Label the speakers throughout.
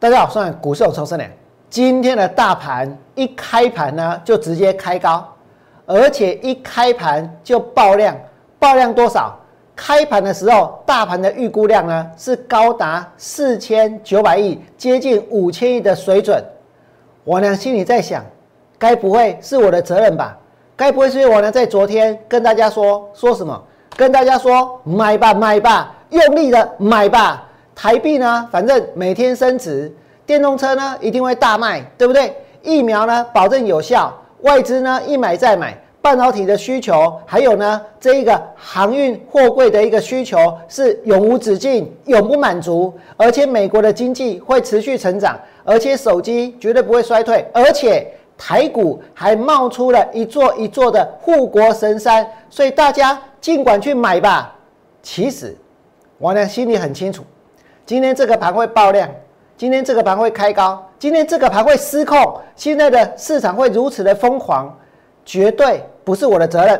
Speaker 1: 大家好，我是股市有抽生的。今天的大盘一开盘呢，就直接开高，而且一开盘就爆量，爆量多少？开盘的时候，大盘的预估量呢是高达四千九百亿，接近五千亿的水准。我呢心里在想，该不会是我的责任吧？该不会是因为我呢在昨天跟大家说说什么？跟大家说买吧买吧，用力的买吧。台币呢，反正每天升值，电动车呢一定会大卖，对不对？疫苗呢保证有效，外资呢一买再买，半导体的需求，还有呢这一个航运货柜的一个需求是永无止境，永不满足，而且美国的经济会持续成长，而且手机绝对不会衰退，而且台股还冒出了一座一座的护国神山，所以大家尽管去买吧。其实我呢心里很清楚。今天这个盘会爆量，今天这个盘会开高，今天这个盘会失控。现在的市场会如此的疯狂，绝对不是我的责任。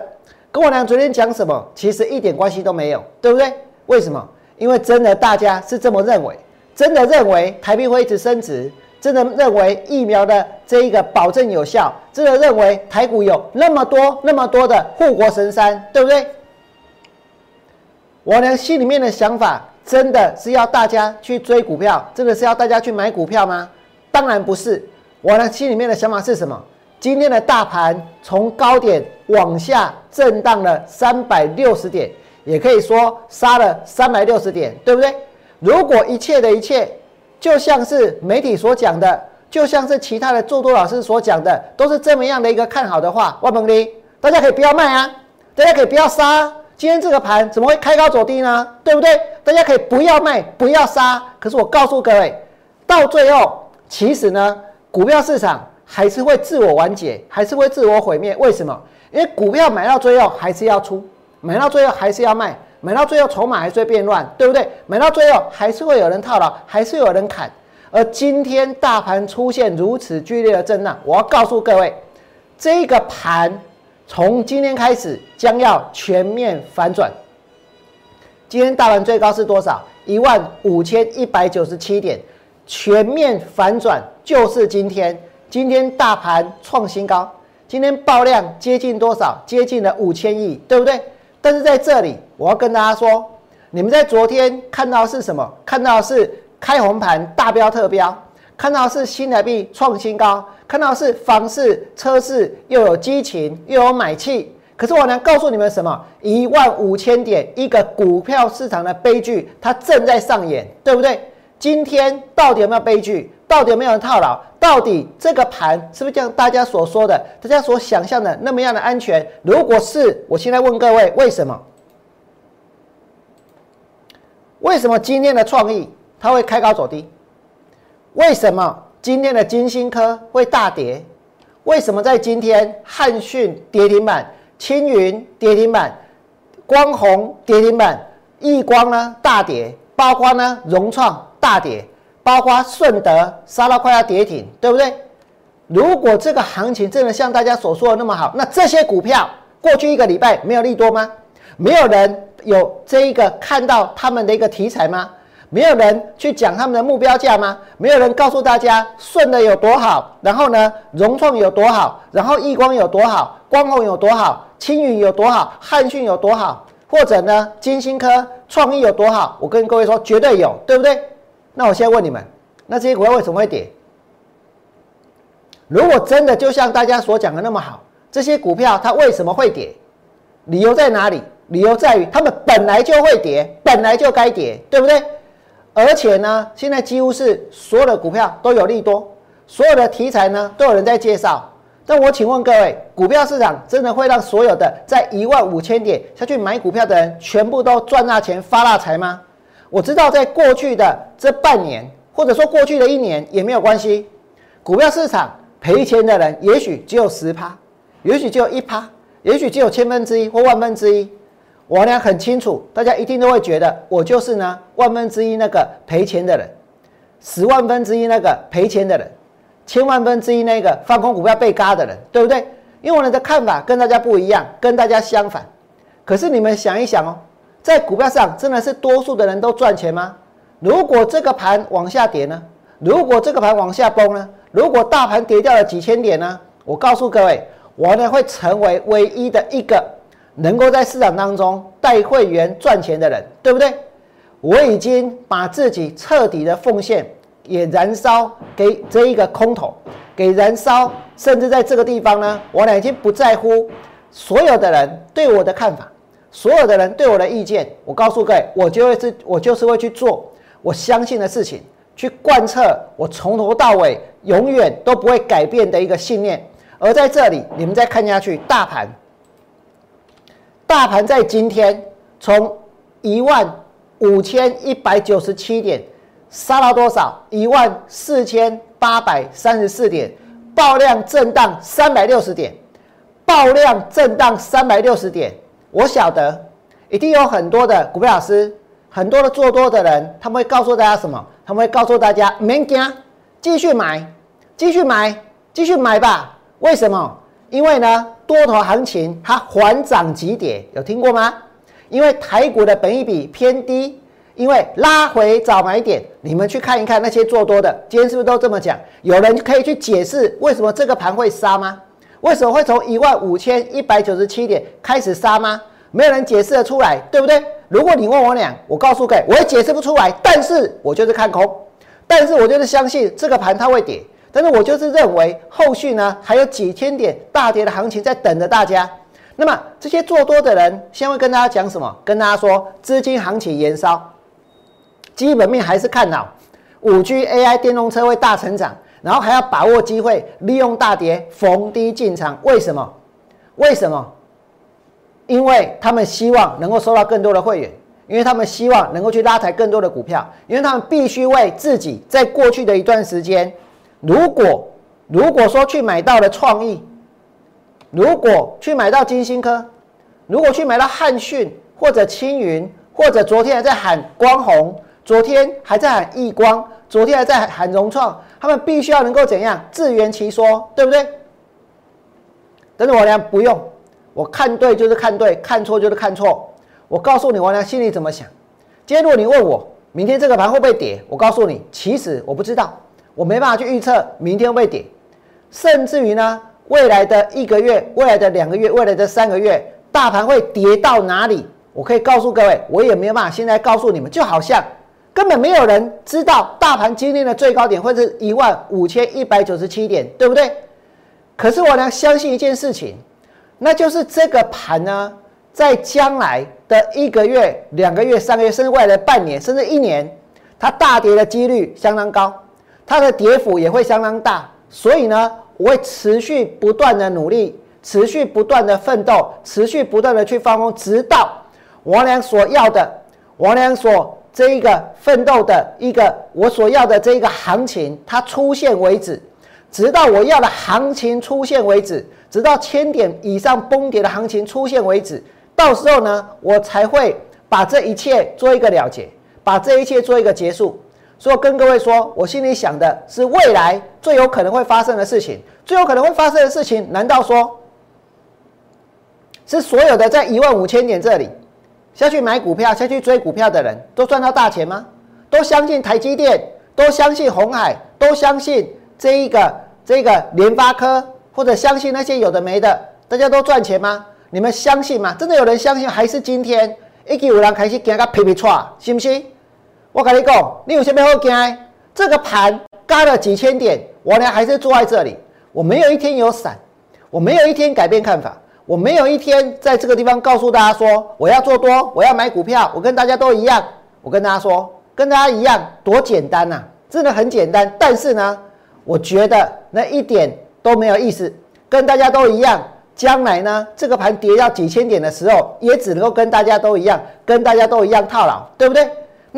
Speaker 1: 跟我娘昨天讲什么，其实一点关系都没有，对不对？为什么？因为真的大家是这么认为，真的认为台币会一直升值，真的认为疫苗的这一个保证有效，真的认为台股有那么多那么多的护国神山，对不对？我娘心里面的想法。真的是要大家去追股票，真的是要大家去买股票吗？当然不是。我呢心里面的想法是什么？今天的大盘从高点往下震荡了三百六十点，也可以说杀了三百六十点，对不对？如果一切的一切就像是媒体所讲的，就像是其他的做多老师所讲的，都是这么样的一个看好的话，万鹏利，大家可以不要卖啊，大家可以不要杀。今天这个盘怎么会开高走低呢？对不对？大家可以不要卖，不要杀。可是我告诉各位，到最后，其实呢，股票市场还是会自我完结，还是会自我毁灭。为什么？因为股票买到最后还是要出，买到最后还是要卖，买到最后筹码还是会变乱，对不对？买到最后还是会有人套牢，还是有人砍。而今天大盘出现如此剧烈的震荡，我要告诉各位，这个盘。从今天开始将要全面反转。今天大盘最高是多少？一万五千一百九十七点。全面反转就是今天。今天大盘创新高，今天爆量接近多少？接近了五千亿，对不对？但是在这里，我要跟大家说，你们在昨天看到是什么？看到是开红盘大标特标，看到是新台币创新高。看到是房市、车市又有激情，又有买气。可是我能告诉你们什么？一万五千点一个股票市场的悲剧，它正在上演，对不对？今天到底有没有悲剧？到底有没有人套牢？到底这个盘是不是像大家所说的、大家所想象的那么样的安全？如果是，我现在问各位，为什么？为什么今天的创意它会开高走低？为什么？今天的金星科会大跌，为什么在今天汉讯跌停板、青云跌停板、光弘跌停板、易光呢大跌，包括呢融创大跌，包括顺德杀到快要跌停，对不对？如果这个行情真的像大家所说的那么好，那这些股票过去一个礼拜没有利多吗？没有人有这一个看到他们的一个题材吗？没有人去讲他们的目标价吗？没有人告诉大家顺的有多好，然后呢，融创有多好，然后易光有多好，光弘有多好，青云有多好，汉讯有多好，或者呢，金星科、创意有多好？我跟各位说，绝对有，对不对？那我现在问你们，那这些股票为什么会跌？如果真的就像大家所讲的那么好，这些股票它为什么会跌？理由在哪里？理由在于他们本来就会跌，本来就该跌，对不对？而且呢，现在几乎是所有的股票都有利多，所有的题材呢都有人在介绍。但我请问各位，股票市场真的会让所有的在一万五千点下去买股票的人全部都赚大钱发大财吗？我知道，在过去的这半年，或者说过去的一年也没有关系，股票市场赔钱的人也许只有十趴，也许只有一趴，也许只有千分之一或万分之一。我呢很清楚，大家一定都会觉得我就是呢万分之一那个赔钱的人，十万分之一那个赔钱的人，千万分之一那个放空股票被嘎的人，对不对？因为我的看法跟大家不一样，跟大家相反。可是你们想一想哦，在股票上真的是多数的人都赚钱吗？如果这个盘往下跌呢？如果这个盘往下崩呢？如果大盘跌掉了几千点呢？我告诉各位，我呢会成为唯一的一个能够在市场当中带会员赚钱的人，对不对？我已经把自己彻底的奉献，也燃烧给这一个空头，给燃烧，甚至在这个地方呢，我呢已经不在乎所有的人对我的看法，所有的人对我的意见。我告诉各位，我就会是，我就是会去做我相信的事情，去贯彻我从头到尾永远都不会改变的一个信念。而在这里，你们再看下去，大盘，大盘在今天从一万。五千一百九十七点，杀到多少？一万四千八百三十四点，爆量震荡三百六十点，爆量震荡三百六十点。我晓得，一定有很多的股票老师，很多的做多的人，他们会告诉大家什么？他们会告诉大家，没惊，继续买，继续买，继续买吧。为什么？因为呢，多头行情它缓涨急跌，有听过吗？因为台股的本益比偏低，因为拉回早买点，你们去看一看那些做多的，今天是不是都这么讲？有人可以去解释为什么这个盘会杀吗？为什么会从一万五千一百九十七点开始杀吗？没有人解释得出来，对不对？如果你问我俩，我告诉各位，我也解释不出来，但是我就是看空，但是我就是相信这个盘它会跌，但是我就是认为后续呢还有几千点大跌的行情在等着大家。那么这些做多的人，先会跟大家讲什么？跟大家说，资金行情延烧，基本面还是看好，五 G AI 电动车会大成长，然后还要把握机会，利用大跌逢低进场。为什么？为什么？因为他们希望能够收到更多的会员，因为他们希望能够去拉抬更多的股票，因为他们必须为自己在过去的一段时间，如果如果说去买到了创意。如果去买到金星科，如果去买到汉讯或者青云，或者昨天还在喊光弘，昨天还在喊亿光，昨天还在喊融创，他们必须要能够怎样自圆其说，对不对？但是王良不用，我看对就是看对，看错就是看错。我告诉你，王良心里怎么想。今天如果你问我明天这个盘会不会跌，我告诉你，其实我不知道，我没办法去预测明天会跌，甚至于呢。未来的一个月，未来的两个月，未来的三个月，大盘会跌到哪里？我可以告诉各位，我也没有办法现在告诉你们，就好像根本没有人知道大盘今天的最高点会是一万五千一百九十七点，对不对？可是我呢，相信一件事情，那就是这个盘呢，在将来的一个月、两个月、三个月，甚至未来的半年，甚至一年，它大跌的几率相当高，它的跌幅也会相当大，所以呢。我会持续不断的努力，持续不断的奋斗，持续不断的去放空，直到王良所要的，王良所这一个奋斗的一个我所要的这一个行情它出现为止，直到我要的行情出现为止，直到千点以上崩跌的行情出现为止，到时候呢，我才会把这一切做一个了结，把这一切做一个结束。所以跟各位说，我心里想的是未来最有可能会发生的事情。最有可能会发生的事情，难道说是所有的在一万五千点这里下去买股票、下去追股票的人都赚到大钱吗？都相信台积电，都相信红海，都相信这一个这个联发科，或者相信那些有的没的，大家都赚钱吗？你们相信吗？真的有人相信？还是今天一有人开始惊个皮皮喘，信不信？我跟你讲，你有什么好惊？这个盘嘎了几千点，我呢还是坐在这里。我没有一天有闪，我没有一天改变看法，我没有一天在这个地方告诉大家说我要做多，我要买股票。我跟大家都一样，我跟大家说，跟大家一样，多简单呐，真的很简单。但是呢，我觉得那一点都没有意思。跟大家都一样，将来呢，这个盘跌到几千点的时候，也只能够跟大家都一样，跟大家都一样套牢，对不对？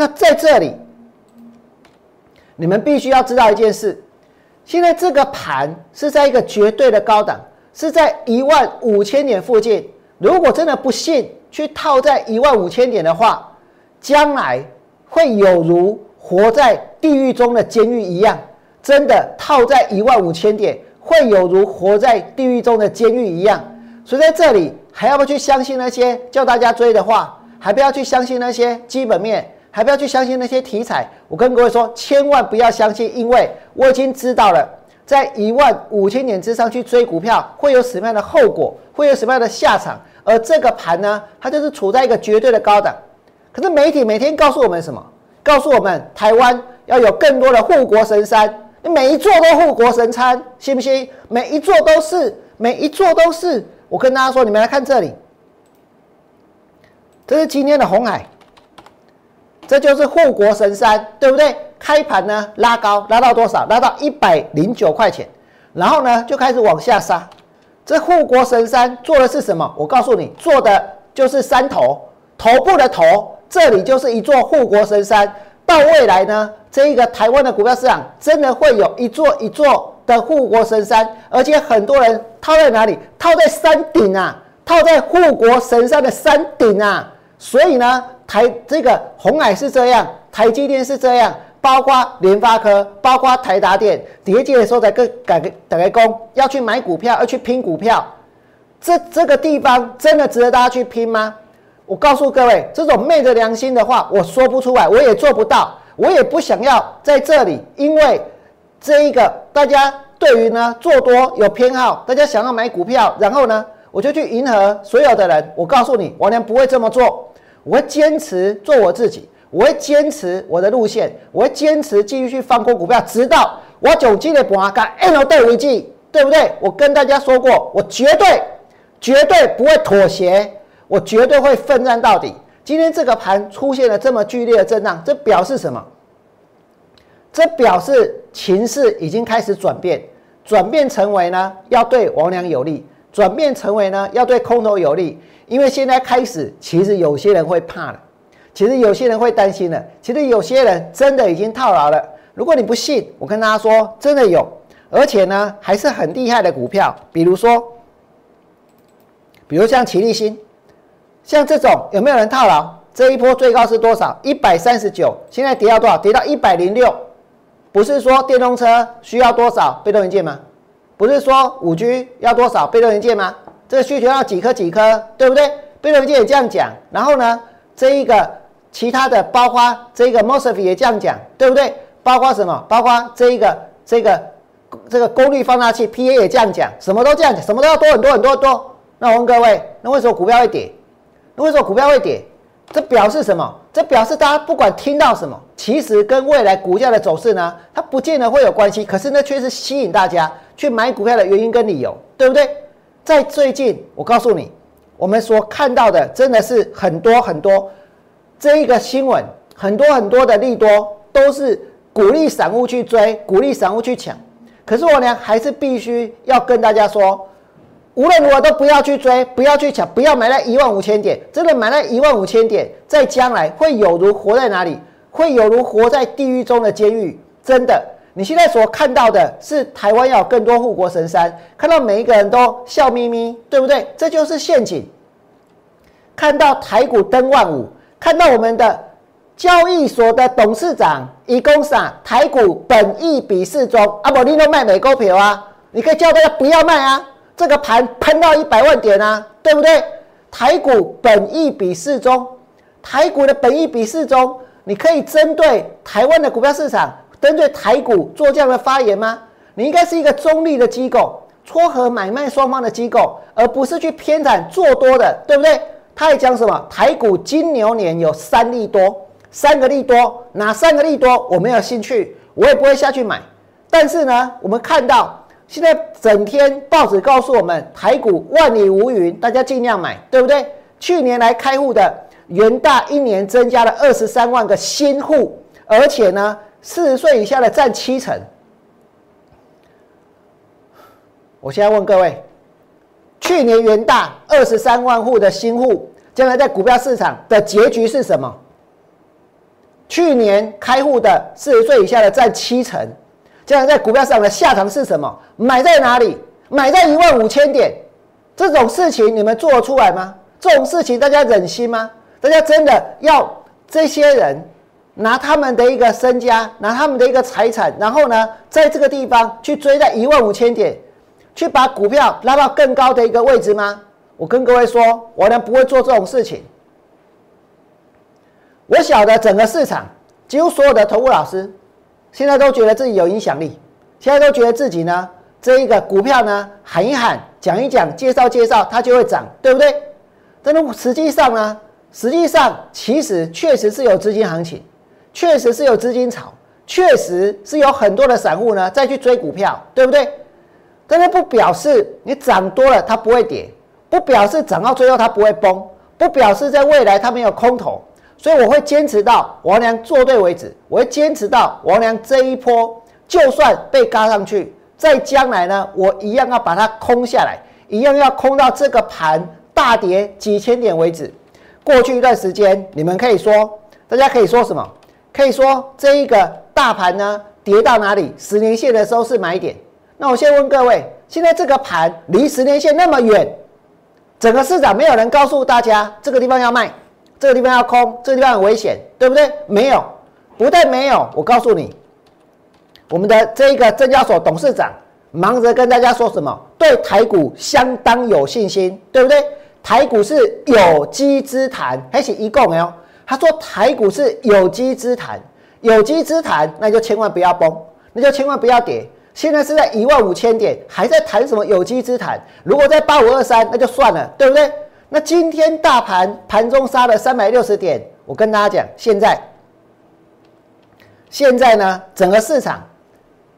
Speaker 1: 那在这里，你们必须要知道一件事：现在这个盘是在一个绝对的高档，是在一万五千点附近。如果真的不信去套在一万五千点的话，将来会有如活在地狱中的监狱一样。真的套在一万五千点，会有如活在地狱中的监狱一样。所以在这里，还要不要去相信那些叫大家追的话？还不要去相信那些基本面？还不要去相信那些题材。我跟各位说，千万不要相信，因为我已经知道了，在一万五千点之上去追股票会有什么样的后果，会有什么样的下场。而这个盘呢，它就是处在一个绝对的高档。可是媒体每天告诉我们什么？告诉我们台湾要有更多的护国神山，你每一座都护国神山，信不信？每一座都是，每一座都是。我跟大家说，你们来看这里，这是今天的红海，这就是护国神山，对不对？开盘呢拉高，拉到多少？拉到一百零九块钱，然后呢就开始往下杀。这护国神山做的是什么？我告诉你，做的就是山头，头部的头，这里就是一座护国神山。到未来呢，这一个台湾的股票市场真的会有一座一座。的护国神山，而且很多人套在哪里？套在山顶啊，套在护国神山的山顶啊。所以呢，台这个红海是这样，台积电是这样，包括联发科，包括台达电，跌跌的时候在跟改打开工，要去买股票，要去拼股票。这这个地方真的值得大家去拼吗？我告诉各位，这种昧着良心的话，我说不出来，我也做不到，我也不想要在这里，因为。这一个大家对于呢做多有偏好，大家想要买股票，然后呢我就去迎合所有的人。我告诉你，王良不会这么做，我会坚持做我自己，我会坚持我的路线，我会坚持继续去放空股票，直到我总金的盘干 N 对为止，对不对？我跟大家说过，我绝对绝对不会妥协，我绝对会奋战到底。今天这个盘出现了这么剧烈的震荡，这表示什么？这表示情势已经开始转变，转变成为呢要对王良有利，转变成为呢要对空头有利。因为现在开始，其实有些人会怕了，其实有些人会担心了，其实有些人真的已经套牢了。如果你不信，我跟大家说，真的有，而且呢还是很厉害的股票，比如说，比如像齐力新，像这种有没有人套牢？这一波最高是多少？一百三十九，现在跌到多少？跌到一百零六。不是说电动车需要多少被动元件吗？不是说五 G 要多少被动元件吗？这个需求要几颗几颗，对不对？被动元件也这样讲。然后呢，这一个其他的，包括这个 Mosfet 也这样讲，对不对？包括什么？包括这一个这个这个功率放大器 PA 也这样讲，什么都这样讲，什么都要多很多很多多。那我问各位，那为什么股票会跌？那为什么股票会跌？这表示什么？这表示大家不管听到什么，其实跟未来股价的走势呢，它不见得会有关系。可是呢，却是吸引大家去买股票的原因跟理由，对不对？在最近，我告诉你，我们所看到的真的是很多很多这一个新闻，很多很多的利多都是鼓励散户去追，鼓励散户去抢。可是我呢，还是必须要跟大家说。无论如何都不要去追，不要去抢，不要买在一万五千点。真的买在一万五千点，在将来会有如活在哪里？会有如活在地狱中的监狱。真的，你现在所看到的是台湾要有更多护国神山，看到每一个人都笑眯眯，对不对？这就是陷阱。看到台股登万五，看到我们的交易所的董事长一共啥？台股本益比四中，阿伯你都卖美股票啊？你可以叫大家不要卖啊。这个盘喷到一百万点啊，对不对？台股本益比适中，台股的本益比适中，你可以针对台湾的股票市场，针对台股做这样的发言吗？你应该是一个中立的机构，撮合买卖双方的机构，而不是去偏袒做多的，对不对？他还讲什么？台股金牛年有三利多，三个利多，哪三个利多？我没有兴趣，我也不会下去买。但是呢，我们看到。现在整天报纸告诉我们，台股万里无云，大家尽量买，对不对？去年来开户的元大一年增加了二十三万个新户，而且呢，四十岁以下的占七成。我现在问各位，去年元大二十三万户的新户，将来在股票市场的结局是什么？去年开户的四十岁以下的占七成。这样在股票市场的下场是什么？买在哪里？买在一万五千点，这种事情你们做得出来吗？这种事情大家忍心吗？大家真的要这些人拿他们的一个身家，拿他们的一个财产，然后呢，在这个地方去追在一万五千点，去把股票拉到更高的一个位置吗？我跟各位说，我呢不会做这种事情。我晓得整个市场几乎所有的投顾老师现在都觉得自己有影响力，现在都觉得自己呢这一个股票呢喊一喊、讲一讲、介绍介绍，它就会涨，对不对？但是实际上呢，实际上其实确实是有资金行情，确实是有资金炒，确实是有很多的散户呢再去追股票，对不对？但是不表示你涨多了它不会跌，不表示涨到最后它不会崩，不表示在未来它没有空头。所以我会坚持到王良做对为止，我会坚持到王良这一波就算被嘎上去，在将来呢，我一样要把它空下来，一样要空到这个盘大跌几千点为止。过去一段时间，你们可以说，大家可以说什么？可以说这一个大盘呢跌到哪里？十年线的时候是买点。那我先问各位，现在这个盘离十年线那么远，整个市场没有人告诉大家这个地方要卖。这个地方要空，这个地方很危险，对不对？没有，不但没有。我告诉你，我们的这一个证交所董事长忙着跟大家说什么？对台股相当有信心，对不对？台股是有机之谈，还是一共哦？他说台股是有机之谈，有机之谈，那就千万不要崩，那就千万不要跌。现在是在一万五千点，还在谈什么有机之谈？如果在八五二三，那就算了，对不对？那今天大盘盘中杀了三百六十点，我跟大家讲，现在现在呢，整个市场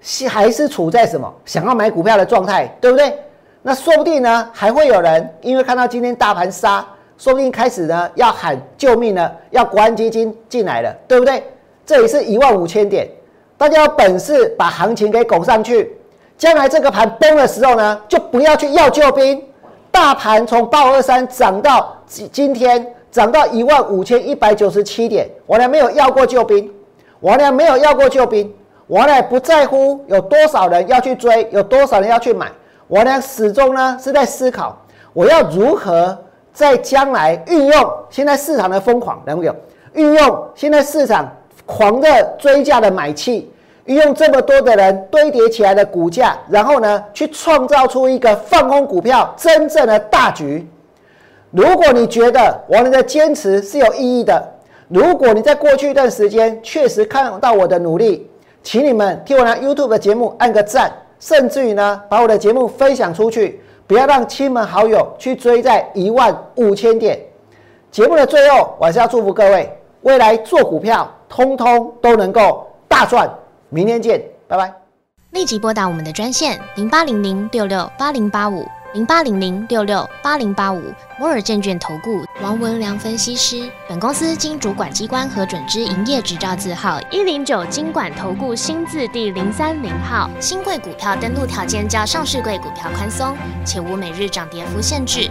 Speaker 1: 是还是处在什么想要买股票的状态，对不对？那说不定呢，还会有人因为看到今天大盘杀，说不定开始呢要喊救命呢，要国安基金进来了，对不对？这里是一万五千点，大家有本事把行情给拱上去，将来这个盘崩的时候呢，就不要去要救兵。大盘从八二三涨到今今天涨到一万五千一百九十七点，我俩没有要过救兵，我俩没有要过救兵，我俩不在乎有多少人要去追，有多少人要去买，我俩始终呢是在思考，我要如何在将来运用现在市场的疯狂，能不能运用现在市场狂热追价的买气？运用这么多的人堆叠起来的股价，然后呢，去创造出一个放空股票真正的大局。如果你觉得我们的坚持是有意义的，如果你在过去一段时间确实看到我的努力，请你们替我拿 YouTube 的节目按个赞，甚至于呢，把我的节目分享出去，不要让亲朋好友去追在一万五千点。节目的最后，我还是要祝福各位，未来做股票，通通都能够大赚。明天见，拜拜。
Speaker 2: 立即拨打我们的专线零八零零六六八零八五零八零零六六八零八五摩尔证券投顾王文良分析师。本公司经主管机关核准之营业执照字号一零九金管投顾新字第零三零号。新贵股票登录条件较上市贵股票宽松，且无每日涨跌幅限制。